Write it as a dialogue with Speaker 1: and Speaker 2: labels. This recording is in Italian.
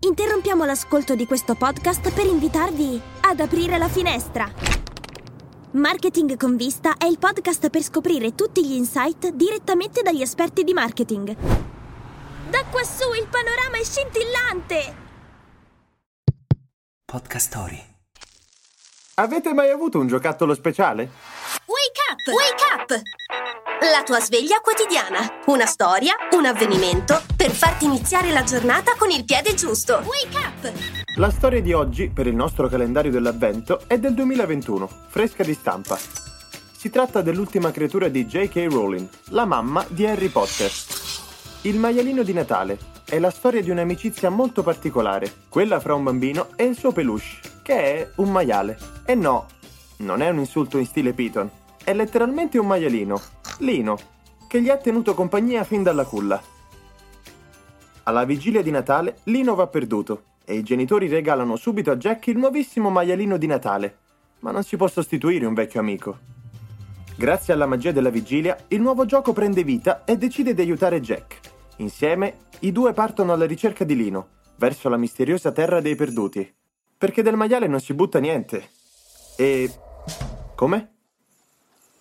Speaker 1: Interrompiamo l'ascolto di questo podcast per invitarvi ad aprire la finestra. Marketing con vista è il podcast per scoprire tutti gli insight direttamente dagli esperti di marketing. Da quassù il panorama è scintillante!
Speaker 2: Podcast Story.
Speaker 3: Avete mai avuto un giocattolo speciale?
Speaker 4: Wake up! Wake up! La tua sveglia quotidiana. Una storia, un avvenimento per farti iniziare la giornata con il piede giusto. Wake up!
Speaker 3: La storia di oggi, per il nostro calendario dell'avvento, è del 2021, fresca di stampa. Si tratta dell'ultima creatura di J.K. Rowling, la mamma di Harry Potter. Il maialino di Natale è la storia di un'amicizia molto particolare, quella fra un bambino e il suo peluche, che è un maiale. E no, non è un insulto in stile Piton, è letteralmente un maialino, Lino, che gli ha tenuto compagnia fin dalla culla. Alla vigilia di Natale, Lino va perduto e i genitori regalano subito a Jack il nuovissimo maialino di Natale, ma non si può sostituire un vecchio amico. Grazie alla magia della vigilia, il nuovo gioco prende vita e decide di aiutare Jack. Insieme, i due partono alla ricerca di Lino, verso la misteriosa terra dei perduti. Perché del maiale non si butta niente. E... come?